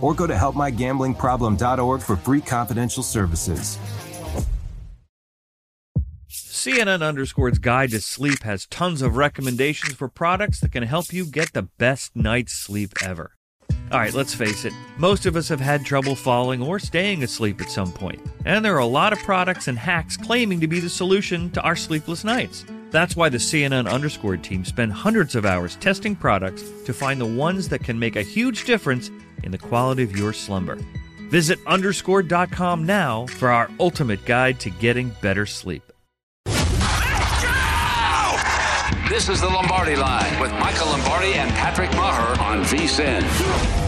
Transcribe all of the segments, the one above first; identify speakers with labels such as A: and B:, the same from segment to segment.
A: or go to helpmygamblingproblem.org for free confidential services.
B: CNN Underscore's Guide to Sleep has tons of recommendations for products that can help you get the best night's sleep ever. All right, let's face it, most of us have had trouble falling or staying asleep at some point, and there are a lot of products and hacks claiming to be the solution to our sleepless nights. That's why the CNN Underscored team spend hundreds of hours testing products to find the ones that can make a huge difference in the quality of your slumber. Visit underscored.com now for our ultimate guide to getting better sleep.
C: This is the Lombardi Line with Michael Lombardi and Patrick Maher on VSIN.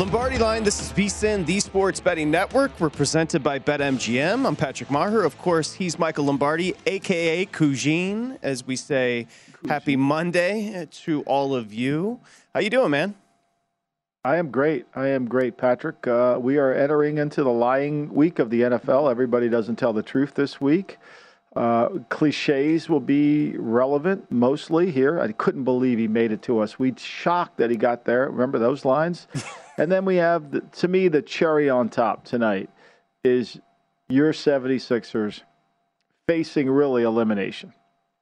D: Lombardi Line, this is VSIN, the Sports Betting Network. We're presented by BetMGM. I'm Patrick Maher. Of course, he's Michael Lombardi, a.k.a. Cougine, as we say, happy Monday to all of you. How you doing, man?
E: I am great. I am great, Patrick. Uh, we are entering into the lying week of the NFL. Everybody doesn't tell the truth this week. Uh, cliches will be relevant mostly here. I couldn't believe he made it to us. We shocked that he got there. Remember those lines? and then we have, the, to me, the cherry on top tonight is your 76ers facing really elimination.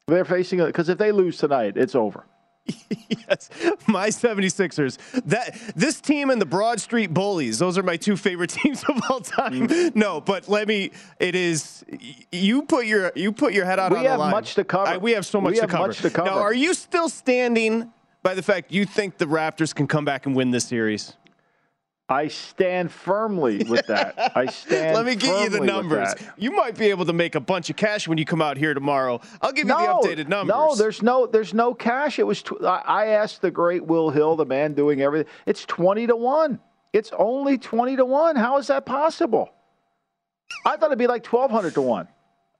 E: They're facing it because if they lose tonight, it's over.
D: yes, my 76ers. That this team and the Broad Street Bullies, those are my two favorite teams of all time. Mm. No, but let me it is you put your you put your head out
E: we
D: on the line.
E: We have much to cover. I,
D: we have so much,
E: we
D: to, cover.
E: much to cover.
D: Now, are you still standing by the fact you think the Raptors can come back and win this series?
E: I stand firmly with that. I stand.
D: Let me give you the numbers. You might be able to make a bunch of cash when you come out here tomorrow. I'll give
E: no,
D: you the updated numbers.
E: No, there's no, there's no cash. It was. Tw- I asked the great Will Hill, the man doing everything. It's twenty to one. It's only twenty to one. How is that possible? I thought it'd be like twelve hundred to one.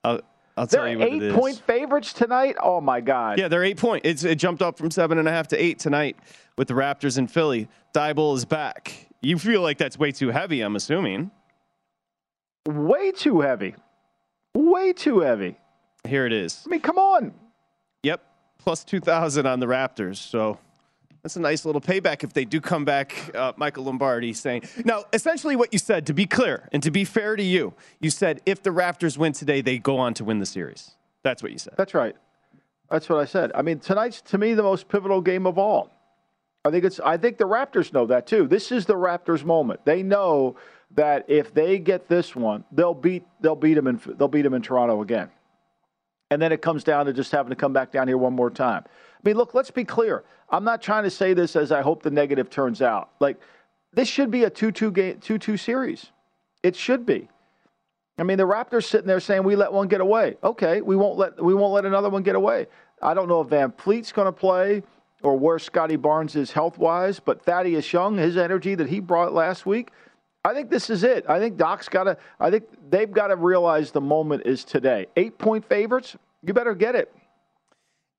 D: Uh, I'll tell
E: they're
D: you what
E: eight point favorites tonight. Oh my god!
D: Yeah, they're eight point. It's, it jumped up from seven and a half to eight tonight with the Raptors in Philly. Thybulle is back. You feel like that's way too heavy, I'm assuming.
E: Way too heavy. Way too heavy.
D: Here it is.
E: I mean, come on.
D: Yep. Plus 2,000 on the Raptors. So that's a nice little payback if they do come back, uh, Michael Lombardi saying. Now, essentially, what you said, to be clear and to be fair to you, you said if the Raptors win today, they go on to win the series. That's what you said.
E: That's right. That's what I said. I mean, tonight's to me the most pivotal game of all. I think it's. I think the Raptors know that too. This is the Raptors' moment. They know that if they get this one, they'll beat. They'll beat them in. They'll beat them in Toronto again. And then it comes down to just having to come back down here one more time. I mean, look. Let's be clear. I'm not trying to say this as I hope the negative turns out. Like this should be a two-two game, two-two series. It should be. I mean, the Raptors sitting there saying we let one get away. Okay, we won't let we won't let another one get away. I don't know if VanVleet's going to play or where Scottie Barnes is health wise, but Thaddeus Young, his energy that he brought last week, I think this is it. I think Doc's got to, I think they've got to realize the moment is today. Eight point favorites, you better get it.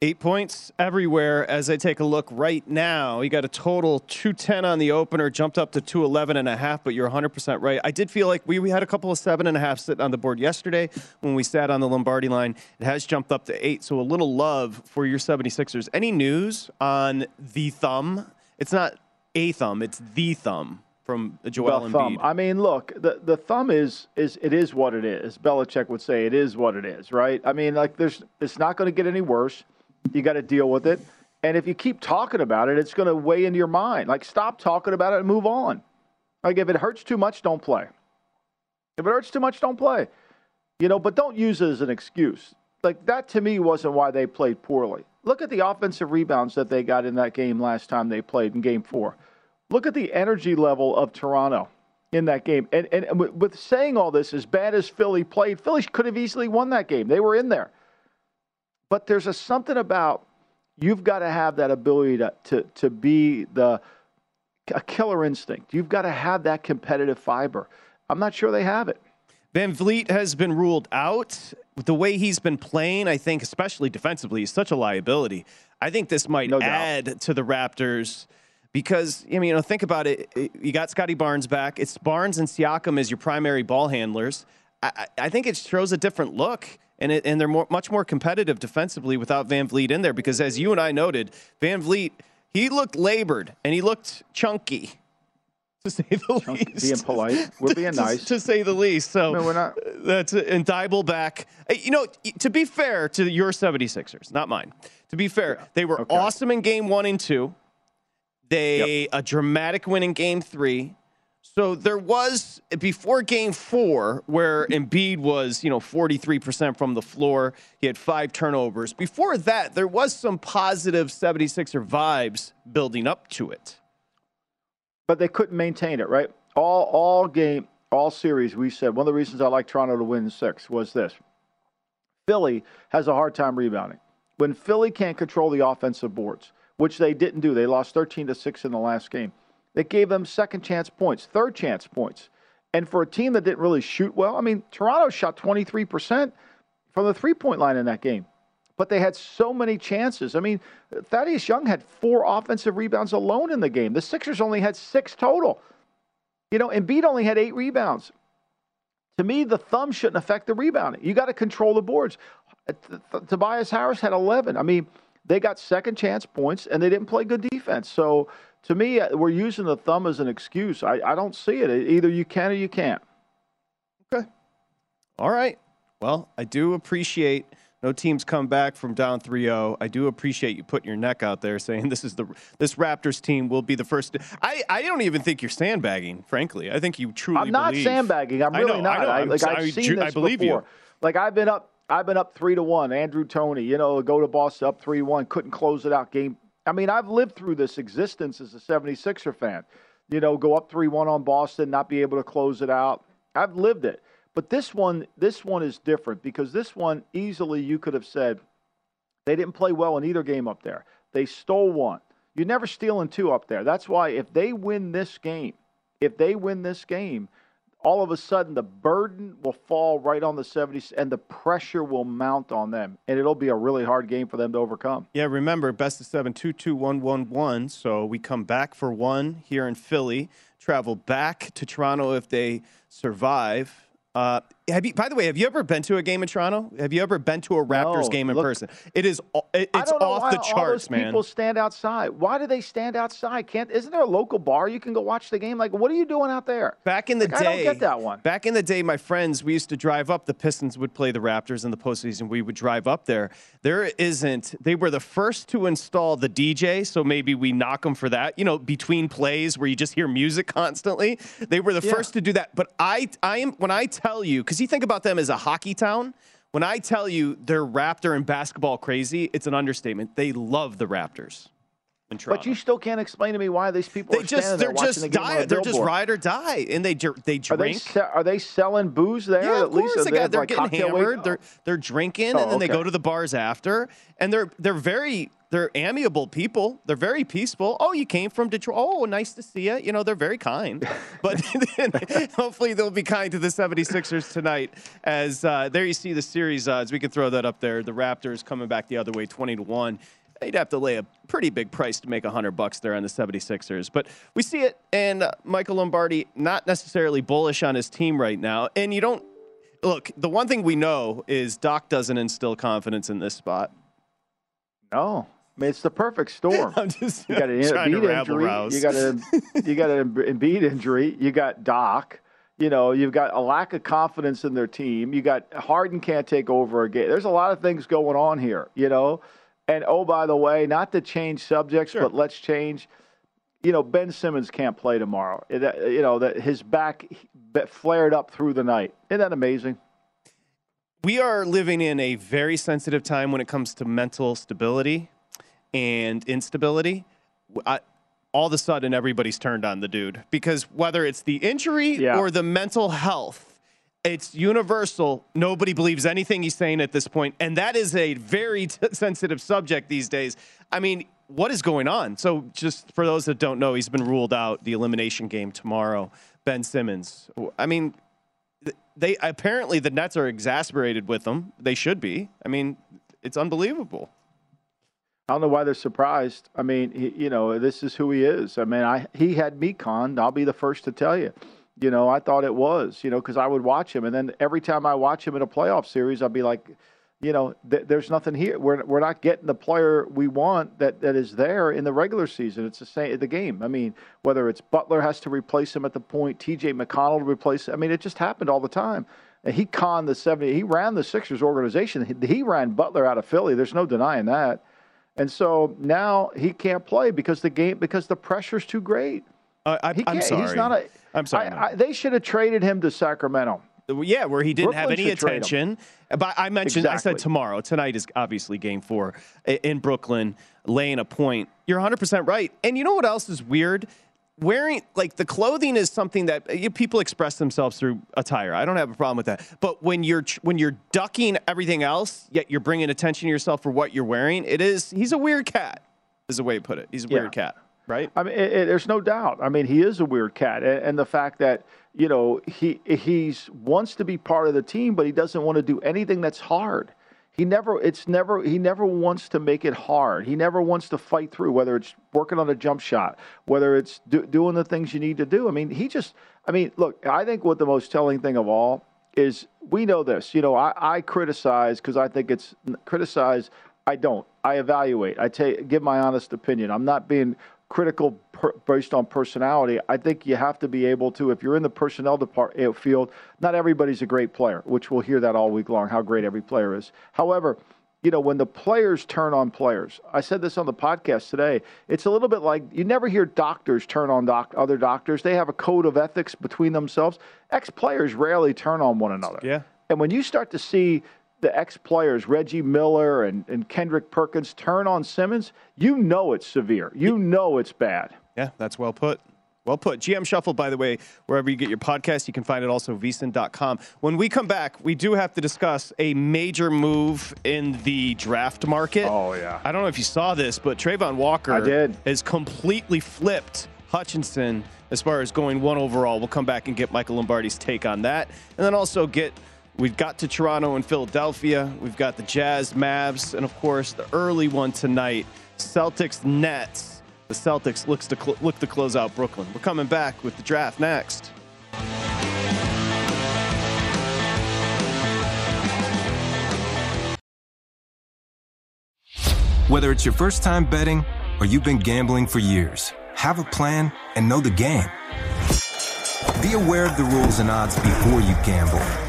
D: Eight points everywhere as I take a look right now. You got a total 210 on the opener, jumped up to 211 and a half, but you're 100% right. I did feel like we, we had a couple of seven and a half sitting on the board yesterday when we sat on the Lombardi line. It has jumped up to eight, so a little love for your 76ers. Any news on the thumb? It's not a thumb, it's the thumb from Joel
E: the thumb.
D: Embiid.
E: I mean, look, the the thumb is is it is what it is. Belichick would say it is what it is, right? I mean, like there's it's not going to get any worse. You got to deal with it. And if you keep talking about it, it's going to weigh into your mind. Like stop talking about it and move on. Like if it hurts too much, don't play. If it hurts too much, don't play. You know, but don't use it as an excuse. Like that to me wasn't why they played poorly. Look at the offensive rebounds that they got in that game last time they played in game 4. Look at the energy level of Toronto in that game. And, and with saying all this, as bad as Philly played, Philly could have easily won that game. They were in there. But there's a something about you've got to have that ability to, to, to be the a killer instinct. You've got to have that competitive fiber. I'm not sure they have it.
D: VanVleet has been ruled out. The way he's been playing, I think, especially defensively, is such a liability. I think this might
E: no
D: add to the Raptors because I mean, you know, think about it. You got Scottie Barnes back. It's Barnes and Siakam as your primary ball handlers. I, I think it shows a different look, and it, and they're more, much more competitive defensively without VanVleet in there. Because as you and I noted, VanVleet he looked labored and he looked chunky. To say the
E: Chunky,
D: least,
E: being polite, we're being nice.
D: to say the least. So
E: mean, we're not.
D: that's and Thybulle back. You know, to be fair to your 76ers, not mine. To be fair,
E: Yeah.
D: they were
E: Okay.
D: awesome in game one and two. They a dramatic win in game three. So there was before game four where Embiid was, you know, 43% from the floor. He had five turnovers. Before that, there was some positive 76er vibes building up to it.
E: but they couldn't maintain it, right? All all game, all series, we said one of the reasons I like Toronto to win six was this. Philly has a hard time rebounding. When Philly can't control the offensive boards, which they didn't do, they lost 13 to 6 in the last game. It gave them second chance points, third chance points. And for a team that didn't really shoot well, I mean, Toronto shot 23% from the three point line in that game. But they had so many chances. I mean, Thaddeus Young had four offensive rebounds alone in the game. The Sixers only had six total. You know, Embiid only had eight rebounds. To me, the thumb shouldn't affect the rebounding. You got to control the boards. Tobias Harris had 11. I mean, they got second chance points and they didn't play good defense. So to me, uh, we're using the thumb as an excuse. I, I don't see it. Either you can or you can't.
D: Okay. All right. Well, I do appreciate no teams come back from down 3-0. I do appreciate you putting your neck out there saying this is the this Raptors team will be the first. I, I don't even think you're sandbagging, frankly. I think you truly
E: I'm not
D: believe-
E: sandbagging. I'm
D: I
E: really
D: know, I
E: not.
D: know.
E: I, like
D: sorry,
E: I've seen this
D: I believe
E: before.
D: you.
E: Like I've been up, I've been up three to one. Andrew Toney, you know, go to Boston up three one, couldn't close it out. Game. I mean, I've lived through this existence as a 76er fan. You know, go up three one on Boston, not be able to close it out. I've lived it. But this one, this one is different because this one easily you could have said they didn't play well in either game up there. They stole one. You're never stealing two up there. That's why if they win this game, if they win this game, all of a sudden the burden will fall right on the 70s and the pressure will mount on them. And it'll be a really hard game for them to overcome.
D: Yeah, remember, best of seven, two, two, one, one, one. So we come back for one here in Philly, travel back to Toronto if they survive. Uh, have you, by the way, have you ever been to a game in Toronto? Have you ever been to a Raptors
E: No,
D: game in
E: look-
D: person? It is, it- it's off
E: why
D: the
E: all those
D: man.
E: people stand outside. Why do they stand outside? Can't isn't there a local bar you can go watch the game? Like, what are you doing out there?
D: Back in the
E: Like,
D: day,
E: I don't get that one.
D: Back in the day, my friends, we used to drive up. The Pistons would play the Raptors in the postseason. We would drive up there. There isn't. They were the first to install the DJ, so maybe we knock them for that. You know, between plays where you just hear music constantly. They were the
E: Yeah.
D: first to do that. But I, I am when I tell you, because you think about them as a hockey town. When I tell you they're Raptor and basketball crazy, it's an understatement. They love the Raptors.
E: But you still can't explain to me why these people
D: they
E: are
D: just they're just
E: the game
D: die, they're just ride or die, and they they
E: Are they
D: drink.
E: se- are they selling booze there?
D: Yeah,
E: at
D: of
E: least
D: course.
E: Or
D: They
E: they
D: got, they're
E: like,
D: getting hammered.
E: wait-
D: They're they're drinking,
E: Oh,
D: and then they go to the bars after, and they're they're very they're amiable people. They're very peaceful. Oh, you came from Detroit. Oh, nice to see you. You know, they're very kind. But hopefully they'll be kind to the 76ers tonight. As uh, there you see the series odds. We can throw that up there. The Raptors coming back the other way, 20 to 1. You'd have to lay a pretty big price to make 100 bucks there on the 76ers. But we see it, and uh, Michael Lombardi not necessarily bullish on his team right now. And you don't look, the one thing we know is Doc doesn't instill confidence in this spot.
E: No. I mean, it's the perfect storm.
D: I'm just
E: you got an Embiid injury.
D: rouse.
E: You got an you got an Embiid injury. You got Doc. You know, you've got a lack of confidence in their team. You got Harden can't take over a game. There's a lot of things going on here. You know, and oh by the way, not to change subjects, but let's change. You know, Ben Simmons can't play tomorrow. You know that his back flared up through the night. Isn't that amazing?
D: we are living in a very sensitive time when it comes to mental stability and instability. I, all of a sudden, everybody's turned on the dude because whether it's the injury
E: Yeah.
D: or the mental health, it's universal. Nobody believes anything he's saying at this point, and that is a very t- sensitive subject these days. I mean, what is going on? So, just for those that don't know, he's been ruled out the elimination game tomorrow. Ben Simmons. I mean, they apparently the Nets are exasperated with him. They should be. I mean, it's unbelievable.
E: I don't know why they're surprised. I mean, he, you know, this is who he is. I mean, I he had me conned. I'll be the first to tell you. You know, I thought it was. You know, because I would watch him, and then every time I watch him in a playoff series, I'd be like, you know, th- there's nothing here. We're we're not getting the player we want that that is there in the regular season. It's the same the game. I mean, whether it's Butler has to replace him at the point, T.J. McConnell to replace. I mean, it just happened all the time. And he conned the 70. He ran the Sixers organization. He, he ran Butler out of Philly. There's no denying that. And so now he can't play because the game because the pressure's too great.
D: Uh, I,
E: He
D: I'm sorry.
E: He's not a.
D: I'm sorry.
E: I, I, they should have traded him to Sacramento.
D: yeah, where he didn't have any
E: should trade him.
D: attention. But I mentioned, I said tomorrow. Tonight is obviously game four in Brooklyn, laying a point. You're 100% right. And you know what else is weird? Wearing, like, the clothing is something that uh, people express themselves through attire. I don't have a problem with that. But when you're when you're ducking everything else, yet you're bringing attention to yourself for what you're wearing, it is, he's a weird cat, is the way to put it. He's a
E: Yeah.
D: weird cat, right?
E: I mean, it, it, there's no doubt. I mean, he is a weird cat, and, and the fact that you know he he's wants to be part of the team, but he doesn't want to do anything that's hard. He never, it's never, he never wants to make it hard. He never wants to fight through, whether it's working on a jump shot, whether it's do, doing the things you need to do. I mean, he just, I mean, look, I think what the most telling thing of all is we know this. You know, I, I criticize because I think it's criticize. I don't. I evaluate. I take give my honest opinion. I'm not being critical per, based on personality. I think you have to be able to. If you're in the personnel department eh, field, not everybody's a great player, which we'll hear that all week long. How great every player is. However. You know, when the players turn on players, I said this on the podcast today. It's a little bit like you never hear doctors turn on doc- other doctors. They have a code of ethics between themselves. Ex players rarely turn on one another.
D: Yeah.
E: And when you start to see the ex players, Reggie Miller and, and Kendrick Perkins, turn on Simmons, you know it's severe. You know it's bad.
D: Yeah, that's well put. Well put. GM Shuffle, by the way, wherever you get your podcast, you can find it also vsin.com. When we come back, we do have to discuss a major move in the draft market.
E: Oh, yeah.
D: I don't know if you saw this, but Travon Walker
E: I did.
D: has completely flipped Hutchinson as far as going one overall. We'll come back and get Michael Lombardi's take on that. And then also get We've got to Toronto and Philadelphia. We've got the Jazz, Mavs, and of course the early one tonight, Celtics, Nets. The Celtics looks to cl- look to close out Brooklyn. We're coming back with the draft next.
A: Whether it's your first time betting or you've been gambling for years, have a plan and know the game. Be aware of the rules and odds before you gamble.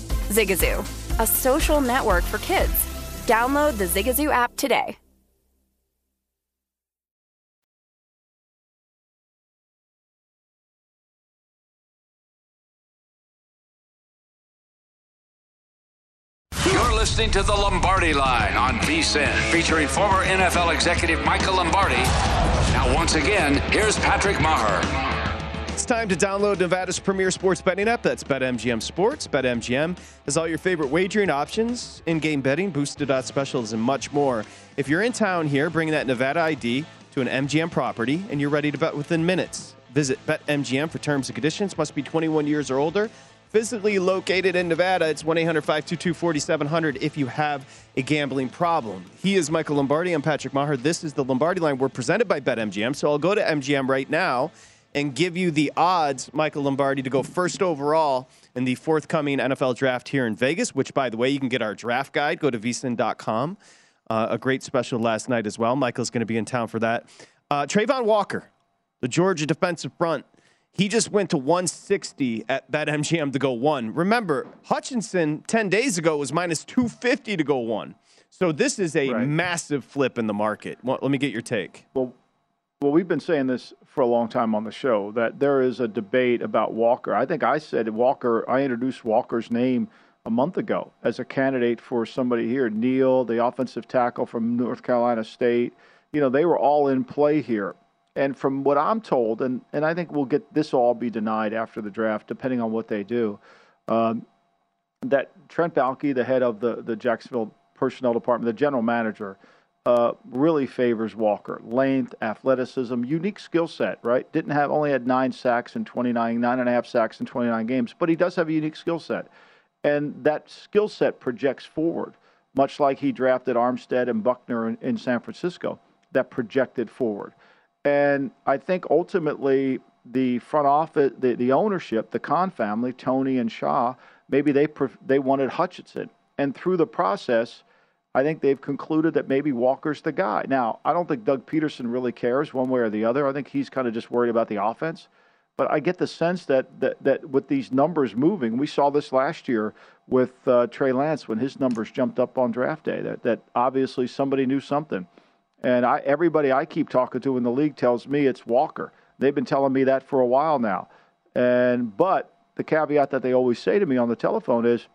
F: Zigazoo, a social network for kids. Download the Zigazoo app today.
C: You're listening to the Lombardi Line on VSIN, featuring former NFL executive Michael Lombardi. Now, once again, here's Patrick Maher.
D: Time to download Nevada's premier sports betting app. That's BetMGM Sports. BetMGM has all your favorite wagering options, in-game betting, boosted odds specials, and much more. If you're in town here, bring that Nevada ID to an MGM property, and you're ready to bet within minutes. Visit BetMGM for terms and conditions. Must be 21 years or older. Physically located in Nevada, it's 1 800 522 4700 if you have a gambling problem. He is Michael Lombardi. I'm Patrick Maher. This is the Lombardi line. We're presented by BetMGM. So I'll go to MGM right now and give you the odds, Michael Lombardi, to go first overall in the forthcoming NFL draft here in Vegas, which, by the way, you can get our draft guide. Go to vsin.com. Uh, a great special last night as well. Michael's going to be in town for that. Uh, Travon Walker, the Georgia defensive front, he just went to 160 at BetMGM to go one. Remember, Hutchinson 10 days ago was minus 250 to go one. So this is a right. massive flip in the market. Well, let me get your take.
E: Well, well, we've been saying this for a long time on the show that there is a debate about Walker. I think I said Walker, I introduced Walker's name a month ago as a candidate for somebody here. Neal, the offensive tackle from North Carolina State, you know, they were all in play here. And from what I'm told, and, and I think we'll get this all be denied after the draft, depending on what they do, um, that Trent Baalke, the head of the, the Jacksonville personnel department, the general manager, uh, really favors Walker. Length, athleticism, unique skill set, right? Didn't have only had nine sacks in 29, nine and a half sacks in 29 games, but he does have a unique skill set. And that skill set projects forward, much like he drafted Armstead and Buckner in, in San Francisco, that projected forward. And I think ultimately the front office, the, the ownership, the Khan family, Tony and Shad, maybe they, they wanted Hutchinson. And through the process, I think they've concluded that maybe Walker's the guy. Now, I don't think Doug Pederson really cares one way or the other. I think he's kind of just worried about the offense. But I get the sense that that, that with these numbers moving, we saw this last year with uh, Trey Lance when his numbers jumped up on draft day. That that obviously somebody knew something. And I, everybody I keep talking to in the league tells me it's Walker. They've been telling me that for a while now. And but the caveat that they always say to me on the telephone is,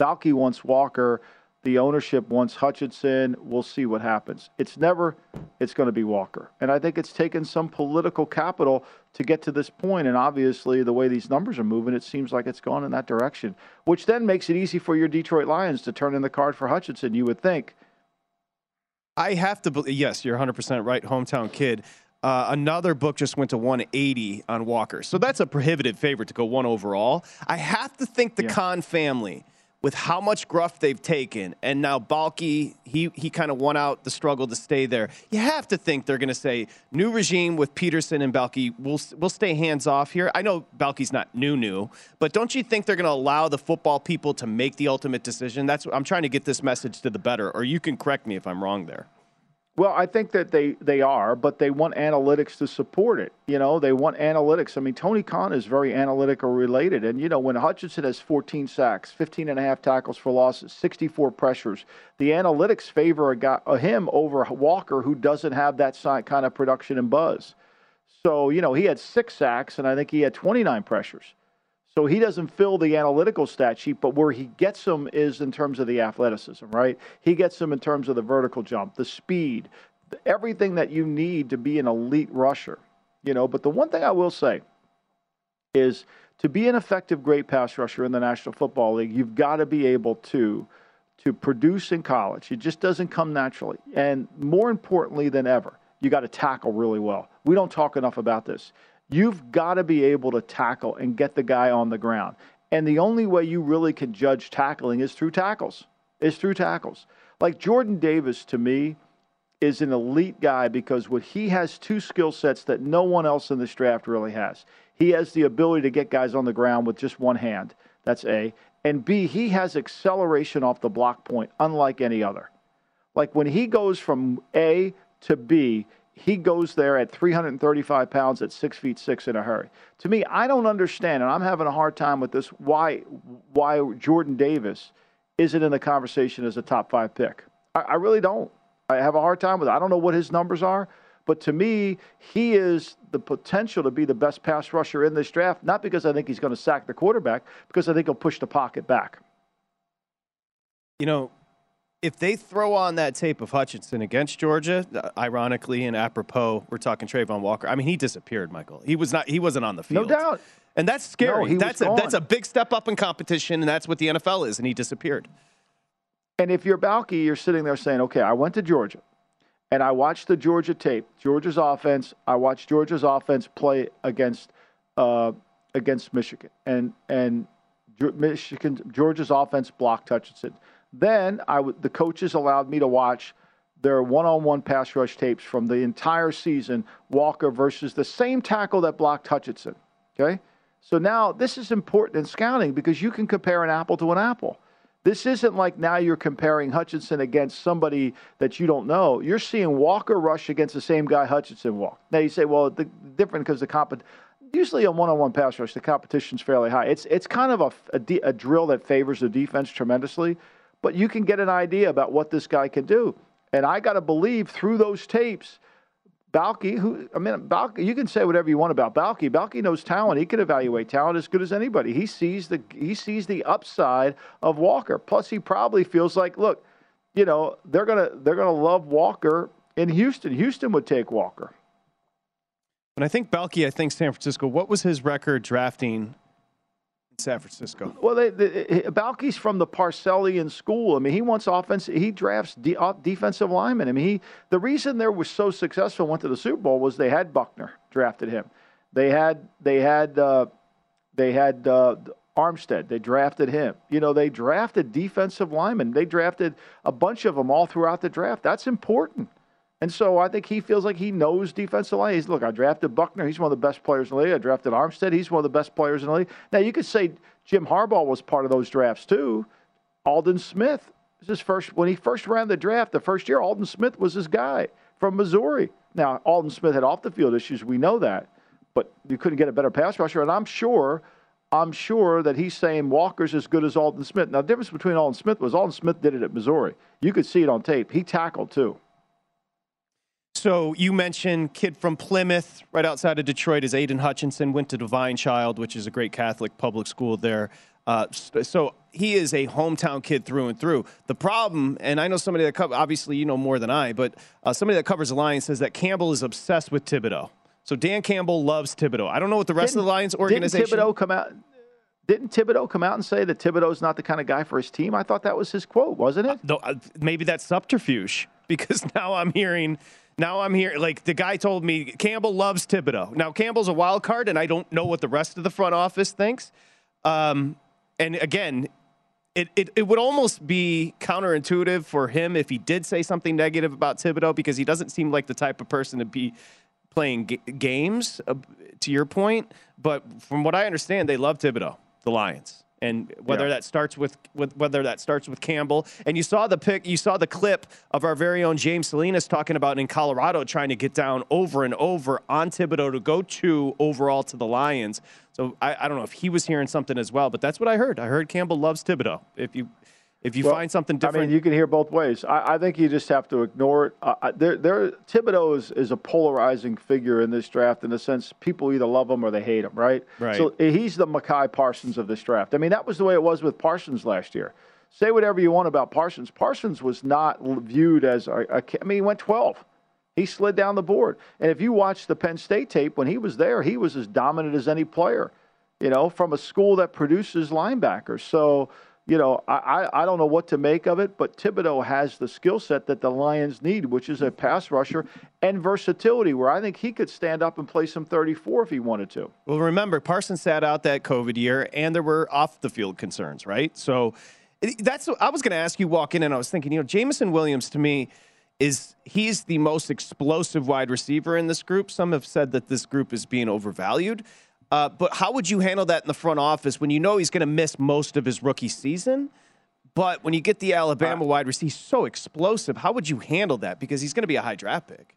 E: Baalke wants Walker the ownership wants Hutchinson. We'll see what happens. It's never, it's going to be Walker. And I think it's taken some political capital to get to this point. And obviously, the way these numbers are moving, it seems like it's gone in that direction, which then makes it easy for your Detroit Lions to turn in the card for Hutchinson, you would think.
D: I have to believe, yes, you're 100% right, hometown kid. Uh, another book just went to 180 on Walker. So that's a prohibitive favorite to go one overall. I have to think the yeah. Khan family with how much gruff they've taken, and now Baalke, he he kind of won out the struggle to stay there. You have to think they're going to say new regime with Pederson and Baalke. We'll we'll stay hands off here. I know Baalke's not new new, but don't you think they're going to allow the football people to make the ultimate decision? That's I'm trying to get this message to the better. Or you can correct me if I'm wrong there.
E: Well, I think that they, they are, but they want analytics to support it. You know, they want analytics. I mean, Tony Khan is very analytical related. And, you know, when Hutchinson has 14 sacks, 15 and a half tackles for losses, 64 pressures, the analytics favor a guy, him over Walker, who doesn't have that kind of production and buzz. So, you know, he had six sacks, and I think he had 29 pressures. So he doesn't fill the analytical stat sheet, but where he gets them is in terms of the athleticism, right? He gets them in terms of the vertical jump, the speed, everything that you need to be an elite rusher, you know. But the one thing I will say is to be an effective great pass rusher in the National Football League, you've got to be able to to produce in college. It just doesn't come naturally. And more importantly than ever, you got to tackle really well. We don't talk enough about this. You've got to be able to tackle and get the guy on the ground. And the only way you really can judge tackling is through tackles. Is through tackles. Like Jordan Davis to me is an elite guy because what he has two skill sets that no one else in this draft really has. He has the ability to get guys on the ground with just one hand. That's A. And B, he has acceleration off the block point unlike any other. Like when he goes from A to B, he goes there at 335 pounds at six feet six in a hurry. To me, I don't understand, and I'm having a hard time with this. Why, why Jordan Davis isn't in the conversation as a top five pick? I, I really don't. I have a hard time with it. I don't know what his numbers are, but to me, he is the potential to be the best pass rusher in this draft. Not because I think he's going to sack the quarterback, because I think he'll push the pocket back.
D: You know, if they throw on that tape of Hutchinson against Georgia, uh, ironically and apropos, we're talking Travon Walker. I mean, he disappeared, Michael. He was not. He wasn't on the field.
E: No doubt.
D: And that's scary.
E: No,
D: that's a, that's a big step up in competition, and that's what the NFL is. And he disappeared.
E: And if you're Baalke, you're sitting there saying, "Okay, I went to Georgia, and I watched the Georgia tape, Georgia's offense. I watched Georgia's offense play against uh, against Michigan, and and Michigan Georgia's offense blocked Hutchinson." Then I w- the coaches allowed me to watch their one-on-one pass rush tapes from the entire season, Walker versus the same tackle that blocked Hutchinson. Okay? So now this is important in scouting because you can compare an apple to an apple. This isn't like now you're comparing Hutchinson against somebody that you don't know. You're seeing Walker rush against the same guy Hutchinson walked. Now you say, well, the different because the comp. Usually a one-on-one pass rush, the competition's fairly high. It's it's kind of a, a, a drill that favors the defense tremendously but you can get an idea about what this guy can do. And I got to believe through those tapes, Baalke, who I mean, Baalke, you can say whatever you want about Baalke. Baalke knows talent. He can evaluate talent as good as anybody. He sees the he sees the upside of Walker. Plus, he probably feels like, look, you know, they're gonna they're gonna love Walker in Houston. Houston would take Walker.
D: When I think Baalke, I think San Francisco. What was his record drafting San Francisco.
E: Well, they, they, Baalke's from the Parcellian school. I mean, he wants offense. He drafts de, uh, defensive linemen. I mean, he the reason they were so successful, went to the Super Bowl, was they had Buckner drafted him. They had they had uh, they had uh, Armstead. They drafted him. You know, they drafted defensive linemen. They drafted a bunch of them all throughout the draft. That's important. And so I think he feels like he knows defensive line. He's look, I drafted Buckner. He's one of the best players in the league. I drafted Armstead. He's one of the best players in the league. Now you could say Jim Harbaugh was part of those drafts too. Aldon Smith is his first when he first ran the draft. The first year, Aldon Smith was his guy from Missouri. Now Aldon Smith had off the field issues. We know that, but you couldn't get a better pass rusher. And I'm sure. I'm sure that he's saying Walker's as good as Aldon Smith. Now, the difference between Aldon Smith was Aldon Smith did it at Missouri. You could see it on tape. He tackled too.
D: So you mentioned kid from Plymouth, right outside of Detroit, is Aidan Hutchinson. Went to Divine Child, which is a great Catholic public school there. Uh, so he is a hometown kid through and through. The problem, and I know somebody that co- obviously you know more than I, but uh, somebody that covers the Lions says that Campbell is obsessed with Thibodeaux. So Dan Campbell loves Thibodeaux. I don't know what the rest
E: didn't,
D: of the Lions organization.
E: Didn't Thibodeaux come out? Didn't Thibodeaux come out and say that Thibodeaux's not the kind of guy for his team? I thought that was his quote, wasn't it?
D: Uh, maybe that's subterfuge because now I'm hearing now I'm here. Like the guy told me, Campbell loves Thibodeaux. Now Campbell's a wild card, and I don't know what the rest of the front office thinks. Um, and again, it, it, it would almost be counterintuitive for him if he did say something negative about Thibodeaux because he doesn't seem like the type of person to be playing g- games, uh, to your point. But from what I understand, they love Thibodeaux, the Lions and whether yeah. that starts with, with whether that starts with Campbell. And you saw the pic, you saw the clip of our very own James Salinas talking about in Colorado trying to get down over and over on Thibodeaux to go to overall to the Lions. So I, I don't know if he was hearing something as well, but that's what I heard. I heard Campbell loves Thibodeaux. If you if you well, find something different,
E: I mean, you can hear both ways. I, I think you just have to ignore it. Uh, there, there, Thibodeaux is, is a polarizing figure in this draft in the sense people either love him or they hate him, right?
D: Right.
E: So he's the Micah Parsons of this draft. I mean, that was the way it was with Parsons last year. Say whatever you want about Parsons. Parsons was not viewed as a, a I mean, he went 12. He slid down the board. And if you watch the Penn State tape, when he was there, he was as dominant as any player, you know, from a school that produces linebackers. So you know, I, I don't know what to make of it, but Thibodeaux has the skill set that the Lions need, which is a pass rusher and versatility, where I think he could stand up and play some 34 if he wanted to.
D: Well, remember, Parsons sat out that COVID year, and there were off the field concerns, right? So that's I was going to ask you walk in, and I was thinking, you know, Jameson Williams to me is he's the most explosive wide receiver in this group. Some have said that this group is being overvalued. Uh, but how would you handle that in the front office when you know he's going to miss most of his rookie season? But when you get the Alabama uh, wide receiver, he's so explosive. How would you handle that? Because he's going to be a high draft pick.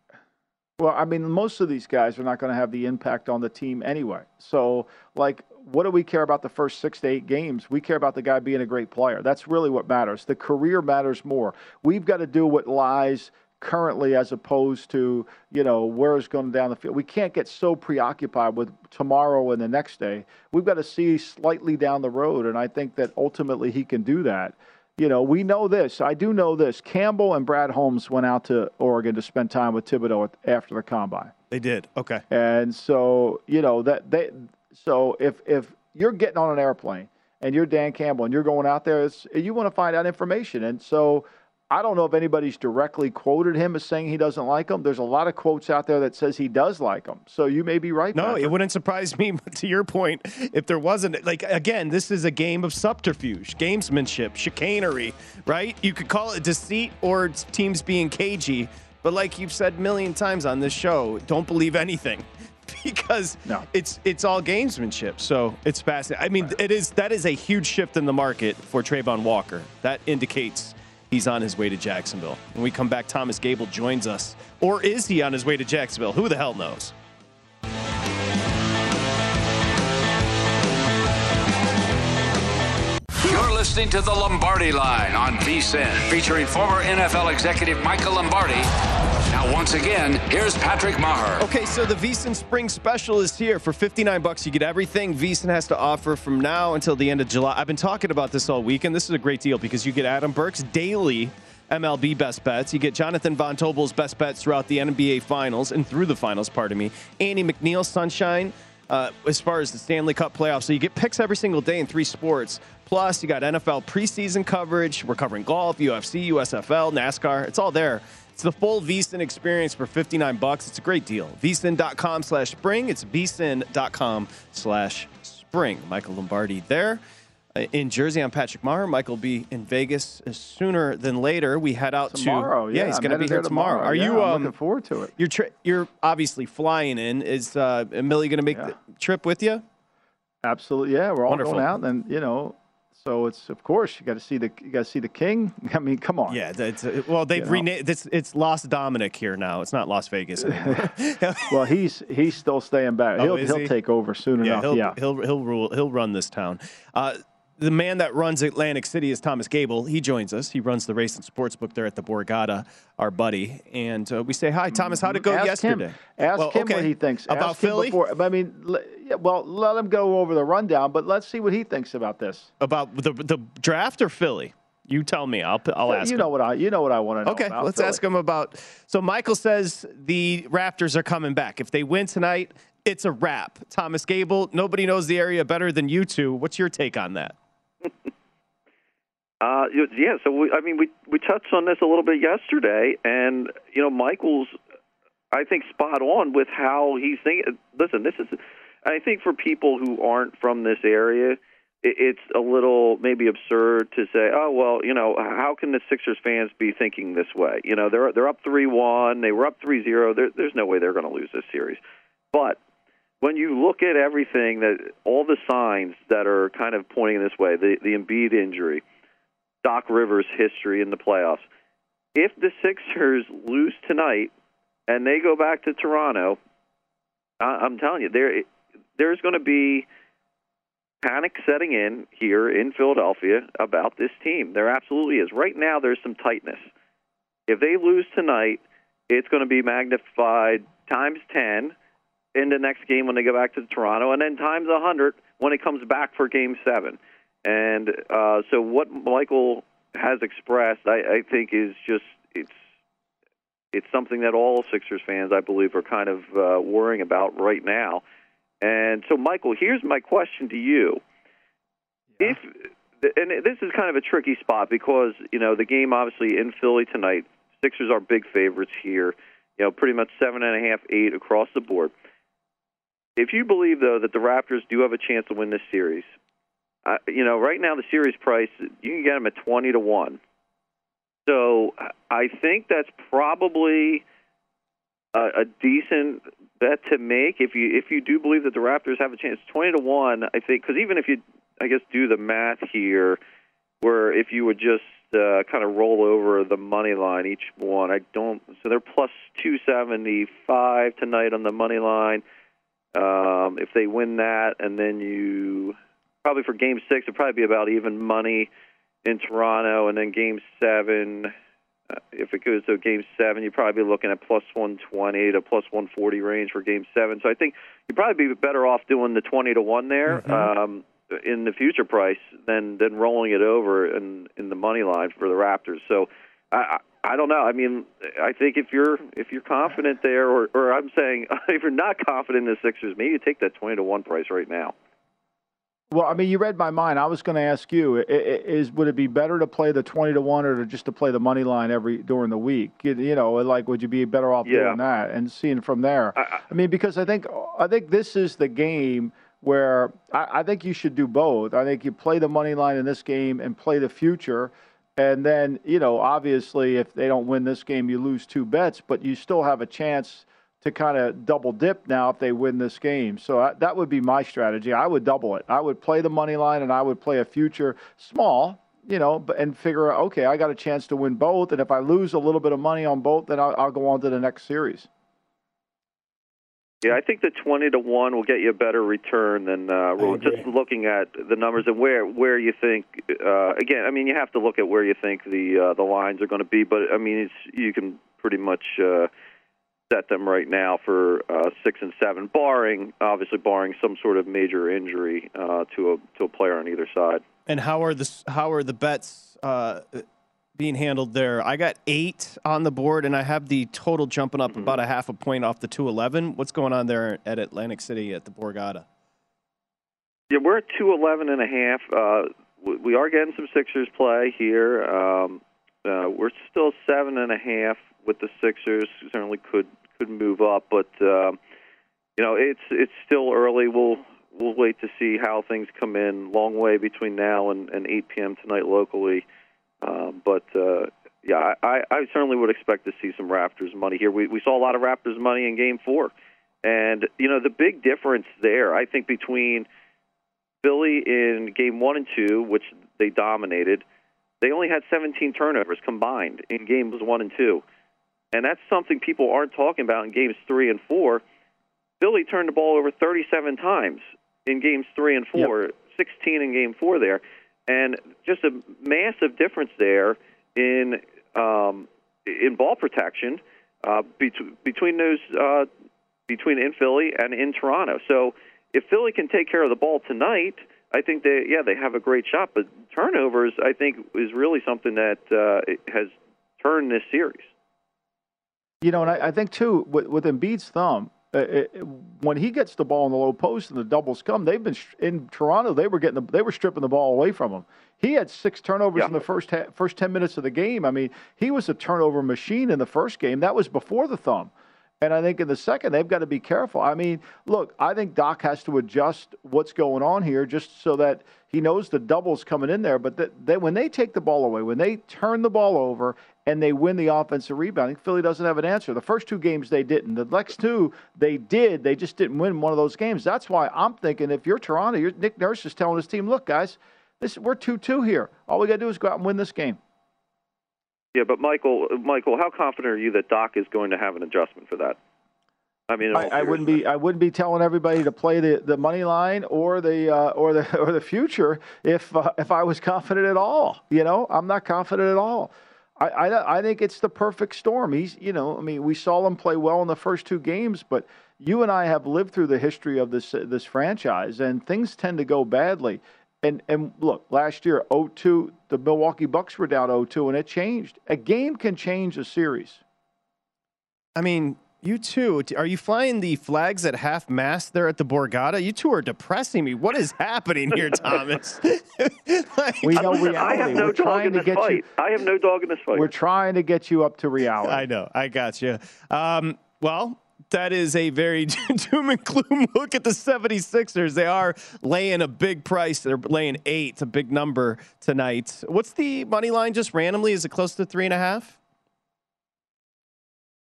E: Well, I mean, most of these guys are not going to have the impact on the team anyway. So, like, what do we care about the first six to eight games? We care about the guy being a great player. That's really what matters. The career matters more. We've got to do what lies currently as opposed to you know where it's going down the field. We can't get so preoccupied with tomorrow and the next day. We've got to see slightly down the road, and I think that ultimately he can do that. You know, we know this. I do know this. Campbell and Brad Holmes went out to Oregon to spend time with Thibodeaux after the combine.
D: They did. Okay.
E: And so you know that they. So if if you're getting on an airplane and you're Dan Campbell and you're going out there, you want to find out information, and so I don't know if anybody's directly quoted him as saying he doesn't like him. There's a lot of quotes out there that says he does like him. So you may be right.
D: No,
E: Patrick.
D: it wouldn't surprise me. To your point, if there wasn't, like again, this is a game of subterfuge, gamesmanship, chicanery, right? You could call it deceit or teams being cagey. But like you've said a million times on this show, don't believe anything because no. it's it's all gamesmanship. So it's fascinating. I mean, right. it is that is a huge shift in the market for Travon Walker. That indicates he's on his way to Jacksonville. When we come back, Thomas Gable joins us. Or is he on his way to Jacksonville? Who the hell knows?
C: You're listening to the Lombardi Line on VSIN, featuring former NFL executive Michael Lombardi now, once again, here's Patrick Maher.
D: Okay, so the VSIN Spring Special is here. For 59 bucks, you get everything VSIN has to offer from now until the end of July. I've been talking about this all week, and this is a great deal because you get Adam Burke's daily MLB best bets. You get Jonathan Von Tobel's best bets throughout the NBA Finals and through the Finals, pardon me. Andy McNeil, Sunshine, uh, as far as the Stanley Cup playoffs. So you get picks every single day in three sports. Plus, you got NFL preseason coverage. We're covering golf, UFC, USFL, NASCAR. It's all there. It's the full VSIN experience for 59 bucks. It's a great deal. VSIN.com slash spring. It's VSIN.com slash spring. Michael Lombardi there. Uh, in Jersey, I'm Patrick Maher. Michael will be in Vegas sooner than later. We head out
E: tomorrow.
D: to yeah, he's going to be here tomorrow. tomorrow. Are
E: yeah,
D: you
E: um, looking forward to it?
D: You're tri- you're obviously flying in. Is uh, Millie going to make yeah. the trip with you?
E: Absolutely. Yeah, we're all Wonderful. going out, and you know, so it's of course you got to see the you got to see the king. I mean, come on.
D: Yeah, it's, uh, well they've you renamed it's it's Las Dominic here now. It's not Las Vegas anymore.
E: well, he's he's still staying back.
D: Oh,
E: he'll he'll
D: he?
E: take over soon
D: yeah,
E: enough.
D: He'll,
E: yeah,
D: he'll he'll rule. He'll run this town. Uh, the man that runs Atlantic City is Thomas Gable. He joins us. He runs the race and sports book there at the Borgata, our buddy. And uh, we say hi, Thomas. How'd it go
E: ask
D: yesterday?
E: Him, ask
D: well,
E: him
D: okay.
E: what he thinks
D: about
E: ask
D: Philly.
E: Before, I mean, well, let him go over the rundown, but let's see what he thinks about this.
D: About the the draft or Philly? You tell me. I'll I'll ask.
E: You
D: him.
E: know what I you know what I want to know.
D: Okay, let's
E: Philly.
D: ask him about. So Michael says the Raptors are coming back. If they win tonight, it's a wrap. Thomas Gable. Nobody knows the area better than you two. What's your take on that?
G: Uh, yeah, so we, I mean, we we touched on this a little bit yesterday, and you know, Michael's, I think, spot on with how he's thinking. Listen, this is, I think, for people who aren't from this area, it, it's a little maybe absurd to say, oh well, you know, how can the Sixers fans be thinking this way? You know, they're they're up three one, they were up three zero. There's no way they're going to lose this series. But when you look at everything that all the signs that are kind of pointing this way, the the Embiid injury, Doc Rivers' history in the playoffs, if the Sixers lose tonight and they go back to Toronto, I, I'm telling you, there there's going to be panic setting in here in Philadelphia about this team. There absolutely is. Right now, there's some tightness. If they lose tonight, it's going to be magnified times 10 in the next game when they go back to Toronto, and then times a 100 when it comes back for Game 7. And uh, so, what Michael has expressed, I, I think, is just it's it's something that all Sixers fans, I believe, are kind of uh, worrying about right now. And so, Michael, here's my question to you: If and this is kind of a tricky spot because you know the game obviously in Philly tonight. Sixers are big favorites here. You know, pretty much seven and a half, eight across the board. If you believe though that the Raptors do have a chance to win this series, uh, you know, right now the series price you can get them at twenty to one. So I think that's probably a, a decent bet to make if you if you do believe that the Raptors have a chance. Twenty to one, I think, because even if you, I guess, do the math here, where if you would just uh, kind of roll over the money line each one, I don't. So they're plus two seventy five tonight on the money line. Um, if they win that, and then you probably for Game Six, it'd probably be about even money in Toronto, and then Game Seven uh, if it goes to game seven, you'd probably be looking at plus 120 to plus 140 range for game seven. So I think you'd probably be better off doing the 20 to one there mm-hmm. um, in the future price than than rolling it over in in the money line for the Raptors. So I, I don't know. I mean, I think if you're if you're confident there, or or I'm saying if you're not confident in the Sixers, maybe you take that 20 to one price right now.
E: Well, I mean, you read my mind. I was going to ask you: is would it be better to play the twenty to one, or to just to play the money line every during the week? You, know, like would you be better off
G: yeah.
E: doing that and seeing from there? I, I, mean, because I think I think this is the game where I, I think you should do both. I think you play the money line in this game and play the future. And then, you know, obviously, if they don't win this game, you lose two bets, but you still have a chance to kind of double dip now if they win this game. So I, that would be my strategy. I would double it. I would play the money line and I would play a future small, you know, and figure out, okay, I got a chance to win both. And if I lose a little bit of money on both, then I'll, I'll go on to the next series.
G: Yeah, I think the twenty to one will get you a better return than uh, just looking at the numbers and where where you think. Uh, again, I mean, you have to look at where you think the uh, the lines are going to be, but I mean, it's you can pretty much uh, set them right now for uh, six and seven, barring obviously barring some sort of major injury uh, to a to a player on either side.
D: And how are the how are the bets uh, being handled there? I got eight on the board, and I have the total jumping up mm-hmm. about a half a point off the two eleven. What's going on there at Atlantic City at the Borgata?
G: Yeah, we're at two eleven and a half. Uh, we are getting some Sixers play here. Um, uh, we're still seven and a half with the Sixers. Certainly could could move up, but uh, you know it's it's still early. We'll we'll wait to see how things come in. Long way between now and, and 8 p.m. tonight locally, um, but uh, yeah, I, I certainly would expect to see some Raptors money here. We we saw a lot of Raptors money in Game Four, and you know the big difference there, I think, between Philly in Game One and Two, which they dominated. They only had 17 turnovers combined in games one and two. And that's something people aren't talking about in games three and four. Philly turned the ball over 37 times in games three and four, yep. 16 in game four there. And just a massive difference there in um, in ball protection uh, bet- between those uh, between in Philly and in Toronto. So if Philly can take care of the ball tonight, I think they yeah they have a great shot. But turnovers, I think, is really something that uh, has turned this series.
E: You know, and I, I think too with, with Embiid's thumb, uh, it, when he gets the ball in the low post and the doubles come, they've been in Toronto. They were getting the, they were stripping the ball away from him. He had six turnovers yeah. in the first ha- first ten minutes of the game. I mean, he was a turnover machine in the first game. That was before the thumb. And I think in the second, they've got to be careful. I mean, look, I think Doc has to adjust what's going on here just so that he knows the double's coming in there. But that they, when they take the ball away, when they turn the ball over and they win the offensive rebounding, Philly doesn't have an answer. The first two games they didn't. The next two they did. They just didn't win one of those games. That's why I'm thinking if you're Toronto, you're, Nick Nurse is telling his team, look, guys, this, we're 2 2 here. All we got to do is go out and win this game.
G: Yeah, but Michael, Michael, how confident are you that Doc is going to have an adjustment for that? I mean,
E: I, I, wouldn't be I wouldn't be telling everybody to play the, the money line or the uh, or the or the future if uh, if I was confident at all. You know, I'm not confident at all. I, I, I think it's the perfect storm. He's you know I mean we saw him play well in the first two games, but you and I have lived through the history of this this franchise, and things tend to go badly. And and look, last year 0-2, the Milwaukee Bucks were down 0-2, and it changed. A game can change a series.
D: I mean, you too. Are you flying the flags at half mast there at the Borgata? You two are depressing me. What is happening here, Thomas?
E: like, we know reality.
G: I have no
E: We're
G: dog in this fight.
E: you.
G: I have no dog in this fight.
E: We're trying to get you up to reality.
D: I know. I got you. Um, well, that is a very doom and gloom look at the 76ers. They are laying a big price. They're laying eight, a big number tonight. What's the money line just randomly? Is it close to three and a half?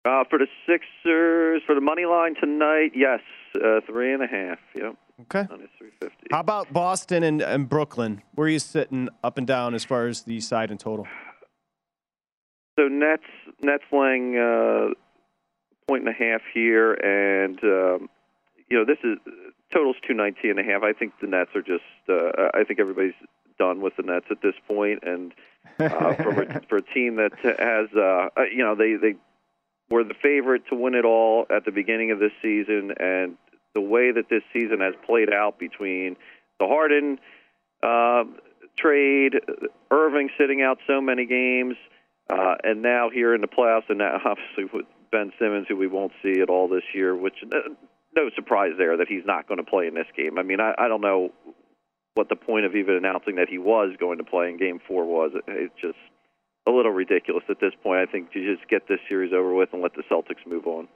G: Uh, for the Sixers, for the money line tonight, yes, uh, three and a half. Yep.
D: Okay.
G: Minus three fifty.
D: How about Boston and, and Brooklyn? Where are you sitting up and down as far as the side and total?
G: So Nets, Nets laying uh, point and a half here, and um, you know this is totals two nineteen and a half. I think the Nets are just. Uh, I think everybody's done with the Nets at this point, and uh, from a, for a team that has, uh, uh, you know, they they were the favorite to win it all at the beginning of this season, and the way that this season has played out between the Harden uh, trade, Irving sitting out so many games, uh, and now here in the playoffs, and now obviously with Ben Simmons, who we won't see at all this year, which uh, no surprise there that he's not going to play in this game. I mean, I, I don't know what the point of even announcing that he was going to play in Game Four was. It's just a little ridiculous at this point. I think to just get this series over with and let the Celtics move on.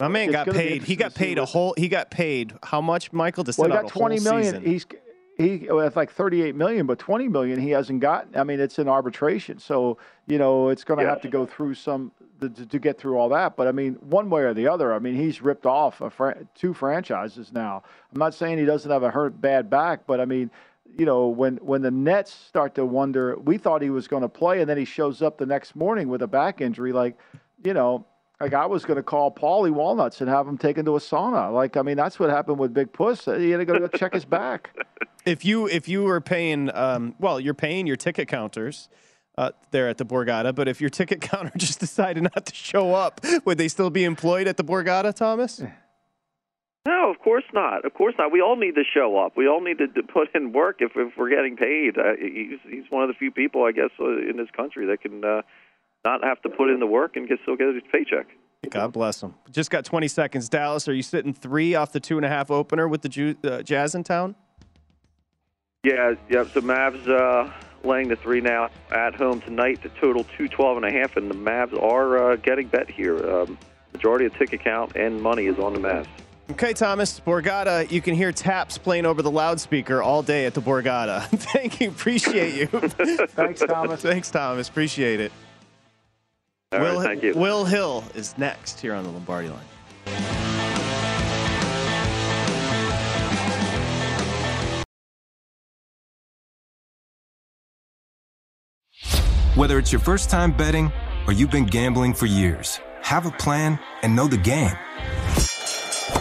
D: My man
E: It's
D: got paid. He got paid a whole. He got paid how much, Michael? To sit
E: Well, he
D: out
E: got
D: a whole
E: twenty million.
D: season?
E: He's he well, it's like thirty eight million, but twenty million he hasn't gotten. I mean, it's in arbitration, so you know it's going to have to go through some to, to get through all that. But I mean, one way or the other, I mean, he's ripped off a fran- two franchises now. I'm not saying he doesn't have a hurt bad back, but I mean. You know, when when the Nets start to wonder, we thought he was going to play, and then he shows up the next morning with a back injury. Like, you know, like I was going to call Paulie Walnuts and have him taken to a sauna. Like, I mean, that's what happened with Big Puss. He had to go check his back.
D: If you if you were paying, um, well, you're paying your ticket counters uh, there at the Borgata. But if your ticket counter just decided not to show up, would they still be employed at the Borgata, Thomas?
G: No, of course not. Of course not. We all need to show up. We all need to, to put in work if, if we're getting paid. Uh, he's he's one of the few people, I guess, uh, in this country that can uh, not have to put in the work and get still get his paycheck.
D: God bless him. Just got 20 seconds. Dallas, are you sitting three off the two and a half opener with the Ju- uh, Jazz in town?
G: Yeah, yeah. So Mavs uh, laying the three now at home tonight. The total two twelve and a half, and the Mavs are uh, getting bet here. Um, majority of ticket count and money is on the Mavs.
D: Okay, Thomas, Borgata, you can hear taps playing over the loudspeaker all day at the Borgata. Thank you. Appreciate you.
E: Thanks, Thomas.
D: Thanks, Thomas. Appreciate it.
G: All right,
D: Will,
G: thank you.
D: Will Hill is next here on the Lombardi line.
A: Whether it's your first time betting or you've been gambling for years, have a plan and know the game.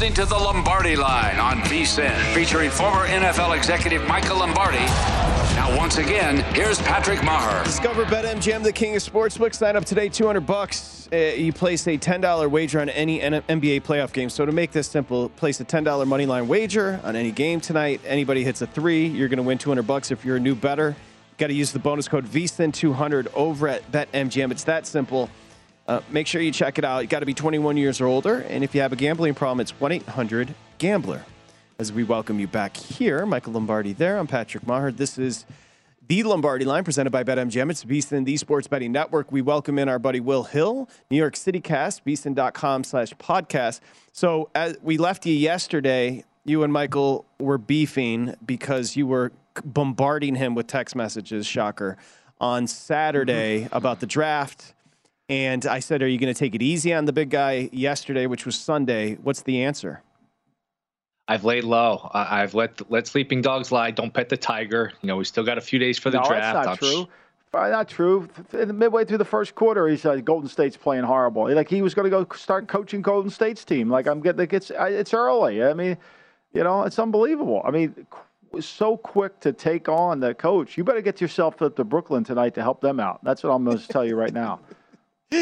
C: Listening to the Lombardi Line on VSIN, featuring former NFL executive Michael Lombardi. Now, once again, here's Patrick Maher.
D: Discover BetMGM, the king of sportsbooks. Sign up today, 200 bucks. Uh, you place a $10 wager on any N- NBA playoff game. So to make this simple, place a $10 money line wager on any game tonight. Anybody hits a three, you're going to win 200 bucks if you're a new bettor. Got to use the bonus code VSIN200 over at BetMGM. It's that simple. Uh, make sure you check it out. You got to be 21 years or older, and if you have a gambling problem, it's 1 800 Gambler. As we welcome you back here, Michael Lombardi there. I'm Patrick Maher. This is the Lombardi Line presented by BetMGM. It's VSIN, the Sports Betting Network. We welcome in our buddy Will Hill, New York City Cast, VSIN.com slash podcast. So as we left you yesterday, you and Michael were beefing because you were bombarding him with text messages, shocker, on Saturday about the draft. And I said, Are you going to take it easy on the big guy yesterday, which was Sunday? What's the answer?
H: I've laid low. I- I've let let sleeping dogs lie. Don't pet the tiger. You know, we still got a few days for the
E: no,
H: draft.
E: that's not
H: I'm
E: true. Uh, Not true. In the midway through the first quarter, he said Golden State's playing horrible. Like he was going to go start coaching Golden State's team. Like I'm getting, like it's it's early. I mean, you know, it's unbelievable. I mean, so quick to take on the coach. You better get yourself up to Brooklyn tonight to help them out. That's what I'm going to tell you right now.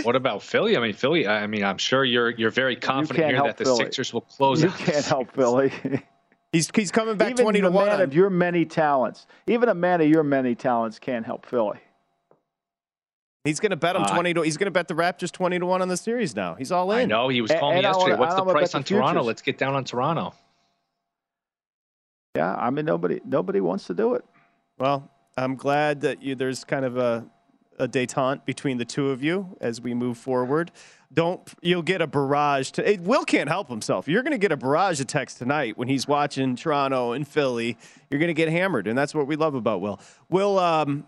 H: What about Philly? I mean, Philly. I mean, I'm sure you're you're very confident
E: can't
H: here that the
E: Philly.
H: Sixers will close
E: You
H: out.
E: can't help Philly.
D: He's he's coming back
E: Even
D: 20 to
E: a
D: 1
E: man of your many talents, even a man of your many talents can't help Philly.
D: He's going to bet him
H: Uh,
D: 20 to He's going to bet the Raptors 20 to 1 on the series now. He's all in.
H: I know he was
E: And-
H: calling me
E: and
H: yesterday.
E: wanna-
H: What's the price on
E: the.
H: Toronto? Let's get down on Toronto.
E: Yeah, I mean nobody nobody wants to do it.
D: Well, I'm glad that you, there's kind of a, a detente between the two of you as we move forward. Don't you'll get a barrage to it, Will can't help himself. You're going to get a barrage of text tonight when he's watching Toronto and Philly. You're going to get hammered, and that's what we love about Will. Will um,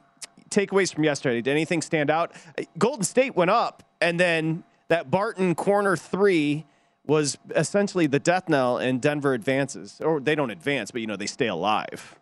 D: takeaways from yesterday. Did anything stand out? Golden State went up, and then that Barton corner three was essentially the death knell, and Denver advances, or they don't advance, but you know they stay alive.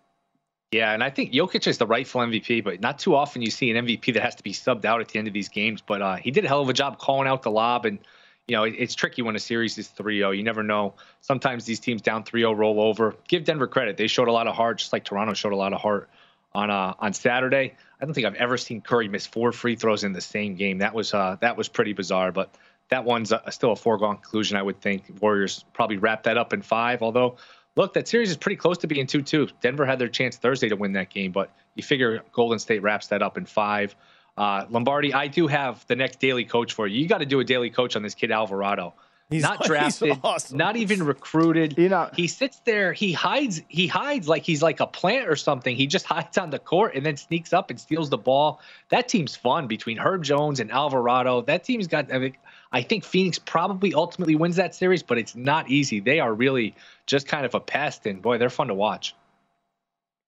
H: Yeah, and I think Jokic is the rightful MVP, but not too often you see an MVP that has to be subbed out at the end of these games. But uh, he did a hell of a job calling out the lob, and you know it, it's tricky when a series is 3-0. You never know. Sometimes these teams down 3-0 roll over. Give Denver credit; they showed a lot of heart, just like Toronto showed a lot of heart on uh, on Saturday. I don't think I've ever seen Curry miss four free throws in the same game. That was uh, that was pretty bizarre, but that one's uh still a foregone conclusion. I would think Warriors probably wrap that up in five, although look, that series is pretty close to being 2 2. Denver had their chance Thursday to win that game, but you figure Golden State wraps that up in five. Uh, Lombardi, I do have the next daily coach for you. You got to do a daily coach on this kid, Alvarado. He's, not drafted, awesome. not even recruited. You know, he sits there, he hides, he hides like he's like a plant or something. He just hides on the court and then sneaks up and steals the ball. That team's fun between Herb Jones and Alvarado. That team's got. I, mean, I think Phoenix probably ultimately wins that series, but it's not easy. They are really just kind of a pest, and boy, they're fun to watch.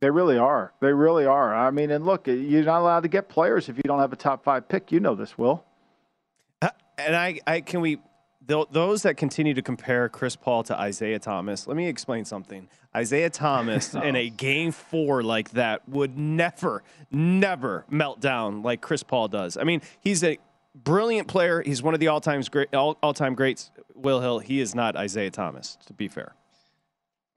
E: They really are. They really are. I mean, and look, you're not allowed to get players if you don't have a top five pick. You know this, Will.
D: Uh, and I, I can we those that continue to compare Chris Paul to Isaiah Thomas, let me explain something. Isaiah Thomas in a game four like that would never, never melt down like Chris Paul does. I mean, he's a brilliant player. He's one of the all-time great, all, all-time greats. Will Hill. He is not Isaiah Thomas, to be fair.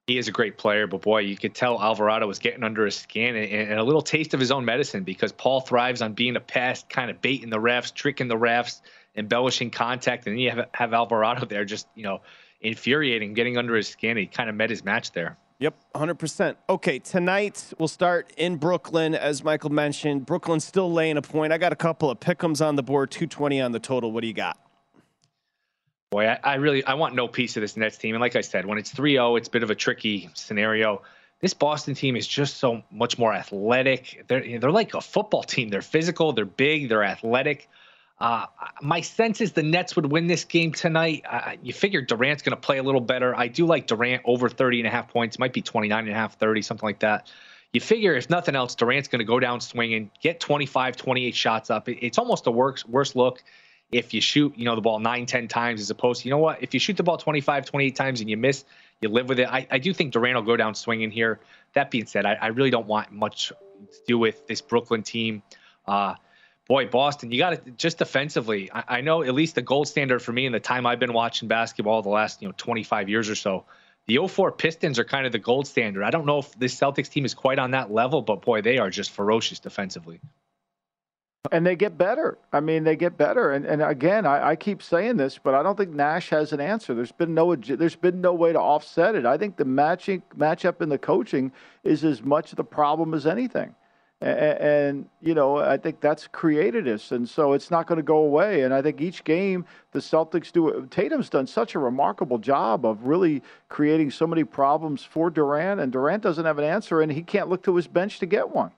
H: He is a great player, but boy, you could tell Alvarado was getting under his skin and, and a little taste of his own medicine because Paul thrives on being a pest, kind of baiting the refs, tricking the refs embellishing contact, and then you have, have Alvarado there just you know infuriating, getting under his skin. He kind of met his match there.
D: Yep, 100%. Okay, tonight we'll start in Brooklyn, as Michael mentioned. Brooklyn's still laying a point. I got a couple of pickums on the board, 220 on the total. What do you got?
H: Boy, I, I really I want no piece of this Nets team. And like I said, when it's 3-0, it's a bit of a tricky scenario. This Boston team is just so much more athletic. They're they're like a football team. They're physical, they're big, they're athletic. Uh, my sense is the Nets would win this game tonight. Uh, you figure Durant's going to play a little better. I do like Durant over 30 and a half points. Might be 29 and a half, 30, something like that. You figure if nothing else, Durant's going to go down swinging, get 25, 28 shots up. It's almost a worse, worse look if you shoot, you know, the ball nine, 10 times as opposed to, you know what, if you shoot the ball 25, 28 times and you miss, you live with it. I, I do think Durant will go down swinging here. That being said, I, I really don't want much to do with this Brooklyn team. Uh, boy, Boston, you got to just defensively. I, I, know at least the gold standard for me in the time I've been watching basketball the last you know 25 years or so. The 04 Pistons are kind of the gold standard. I don't know if this Celtics team is quite on that level, but boy, they are just ferocious defensively.
E: And they get better. I mean, they get better. And and again, I, I keep saying this, but I don't think Nash has an answer. There's been no there's been no way to offset it. I think the matching matchup in the coaching is as much the problem as anything and, and, you know I think that's created this, and so it's not going to go away. And I think each game the Celtics do. Tatum's done such a remarkable job of really creating so many problems for Durant, and Durant doesn't have an answer, and he can't look to his bench to get one.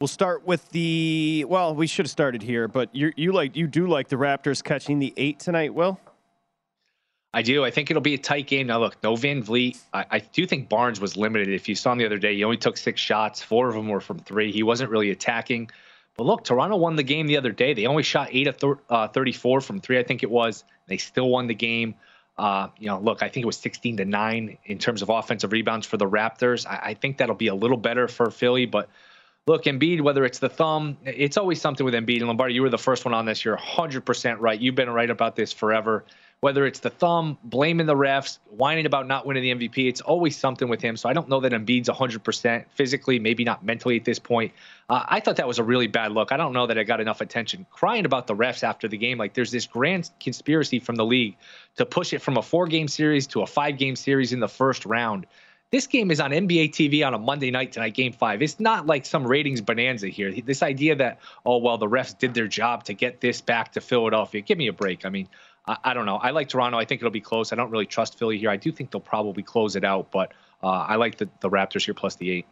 D: We'll start with the well. We should have started here, but you you like you do like the Raptors catching the eight tonight, Will?
H: I do. I think it'll be a tight game. Now, look, no VanVleet. I, I, do think Barnes was limited. If you saw him the other day, he only took six shots. Four of them were from three. He wasn't really attacking. But look, Toronto won the game the other day. They only shot eight of thir- uh, 34 from three, I think it was. They still won the game. Uh, you know, look, I think it was 16 to nine in terms of offensive rebounds for the Raptors. I, I think that'll be a little better for Philly, but look, Embiid, whether it's the thumb, it's always something with Embiid. And Lombardi, you were the first one on this. You're 100% right. You've been right about this forever whether it's the thumb, blaming the refs, whining about not winning the MVP, it's always something with him. So I don't know that Embiid's 100% physically, maybe not mentally at this point. Uh, I thought that was a really bad look. I don't know that I got enough attention crying about the refs after the game. Like there's this grand conspiracy from the league to push it from a four game series to a five game series in the first round. This game is on NBA TV on a Monday night tonight, game five. It's not like some ratings bonanza here. This idea that, oh, well, the refs did their job to get this back to Philadelphia. Give me a break. I mean, I, I, don't know. I like Toronto. I think it'll be close. I don't really trust Philly here. I do think they'll probably close it out, but uh, I like the, the Raptors here plus the eight.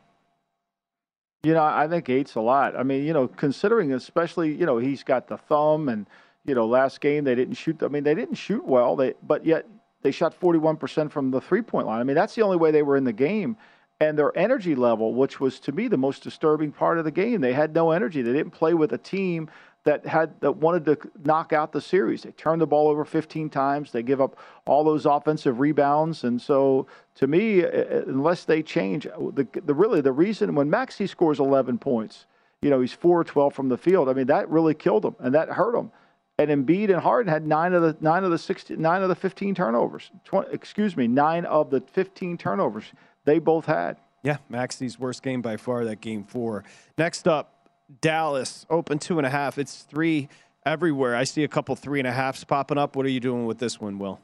E: You know, I think eight's a lot. I mean, you know, considering especially, you know, he's got the thumb and, you know, last game they didn't shoot. I mean, they didn't shoot well, they, but yet they shot 41% from the three point line. I mean, that's the only way they were in the game. And their energy level, which was to me the most disturbing part of the game, they had no energy. They didn't play with a team that had that wanted to knock out the series. They turned the ball over 15 times. They give up all those offensive rebounds, and so to me, uh, uh, unless they change, uh, the, the really the reason when Maxey scores 11 points, you know he's 4 12 from the field. I mean that really killed him and that hurt him. And Embiid and Harden had nine of the nine of the 16, nine of the 15 turnovers. 20, excuse me, nine of the 15 turnovers they both had.
D: Yeah, Maxey's worst game by far. That game four. Next up, Dallas open two and a half. It's three everywhere. I see a couple three and a halfs popping up. What are you doing with this one, Will?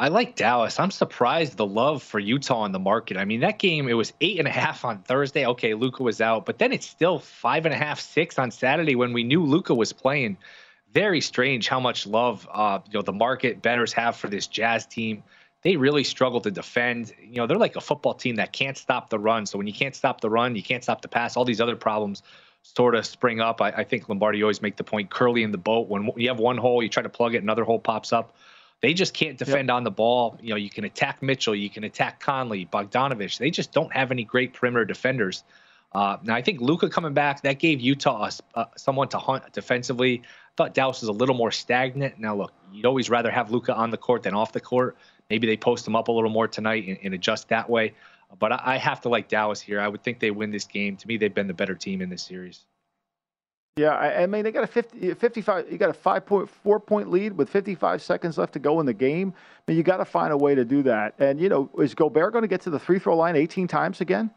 H: I like Dallas. I'm surprised the love for Utah in the market. I mean, that game, it was eight and a half on Thursday. Okay, Luka was out, but then it's still five and a half, six on Saturday when we knew Luka was playing. very strange how much love uh, you know the market bettors have for this Jazz team. They really struggle to defend. You know, they're like a football team that can't stop the run. So when you can't stop the run, you can't stop the pass. All these other problems sort of spring up. I, I think Lombardi always make the point curly in the boat. When you have one hole, you try to plug it, another hole pops up. They just can't defend yep. on the ball. You know, you can attack Mitchell, you can attack Conley, Bogdanovich. They just don't have any great perimeter defenders. Uh, now, I think Luka coming back that gave Utah uh, someone to hunt defensively. I thought Dallas was a little more stagnant. Now, look, you'd always rather have Luka on the court than off the court. Maybe they post them up a little more tonight and, and adjust that way. But I, I have to like Dallas here. I would think they win this game. To me, they've been the better team in this series.
E: Yeah, I, I, mean they got a 50, 55. You got a five point four point lead with 55 seconds left to go in the game. I mean, you got to find a way to do that. And you know, is Gobert going to get to the free throw line 18 times again?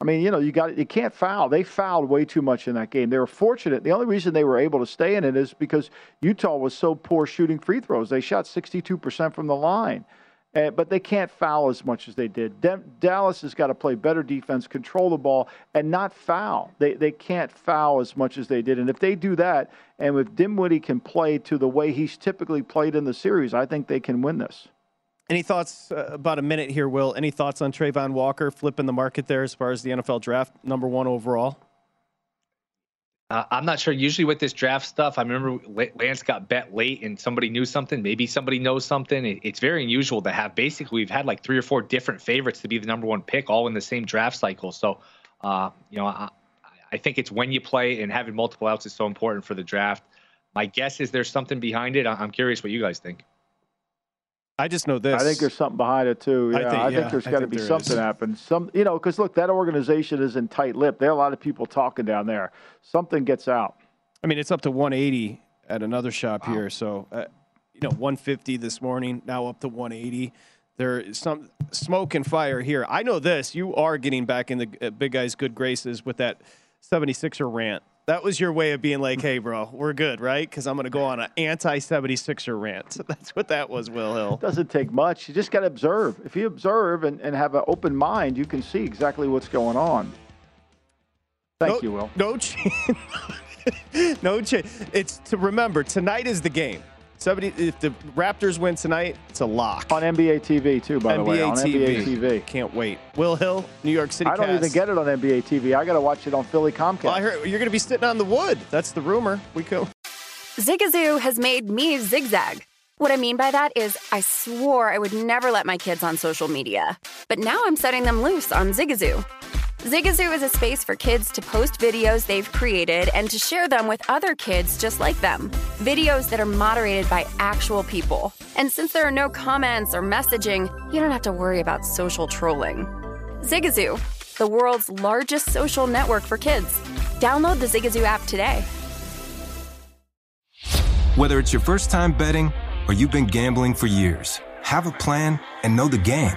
E: I mean, you know, you got you can't foul. They fouled way too much in that game. They were fortunate. The only reason they were able to stay in it is because Utah was so poor shooting free throws. They shot 62% from the line. Uh, but they can't foul as much as they did. De- Dallas has got to play better defense, control the ball, and not foul. They they can't foul as much as they did. And if they do that, and if Dinwiddie can play to the way he's typically played in the series, I think they can win this.
D: Any thoughts uh, about a minute here, Will? Any thoughts on Travon Walker flipping the market there as far as the NFL draft number one overall?
H: Uh, I'm not sure. Usually with this draft stuff, I remember Lance got bet late and somebody knew something. Maybe somebody knows something. It, it's very unusual to have. Basically, we've had like three or four different favorites to be the number one pick, all in the same draft cycle. So, uh, you know, I, I think it's when you play and having multiple outs is so important for the draft. My guess is there's something behind it. I'm curious what you guys think.
D: I just know this.
E: I think there's something behind it too. Yeah, I think, I think there's got to be something is. happen. Some, you know, because look, that organization is in tight lip. There are a lot of people talking down there. Something gets out.
D: I mean, it's up to 180 at another shop wow. here. So, uh, you know, 150 this morning, now up to 180. There is some smoke and fire here. I know this. You are getting back in the uh, big guy's good graces with that 76er rant that was your way of being like, hey, bro, we're good, right? Because I'm going to go on an anti 76er rant. That's what that was, Will Hill.
E: It doesn't take much. You just got to observe. If you observe and, and have an open mind, you can see exactly what's going on. Thank
D: no,
E: you, Will.
D: No change. no change. It's to remember, tonight is the game. 70, if the Raptors win tonight, it's a lock.
E: On NBA TV, too, by NBA the way. On
D: TV. NBA TV. Can't wait. Will Hill, New York City
E: I don't
D: cast.
E: even get it on NBA TV. I got to watch it on Philly Comcast.
D: Well, I heard you're going to be sitting on the wood. That's the rumor. We go.
F: Zigazoo has made me zigzag. What I mean by that is, I swore I would never let my kids on social media. But now I'm setting them loose on Zigazoo. Zigazoo is a space for kids to post videos they've created and to share them with other kids just like them. Videos that are moderated by actual people. And since there are no comments or messaging, you don't have to worry about social trolling. Zigazoo, the world's largest social network for kids. Download the Zigazoo app today.
A: Whether it's your first time betting or you've been gambling for years, have a plan and know the game.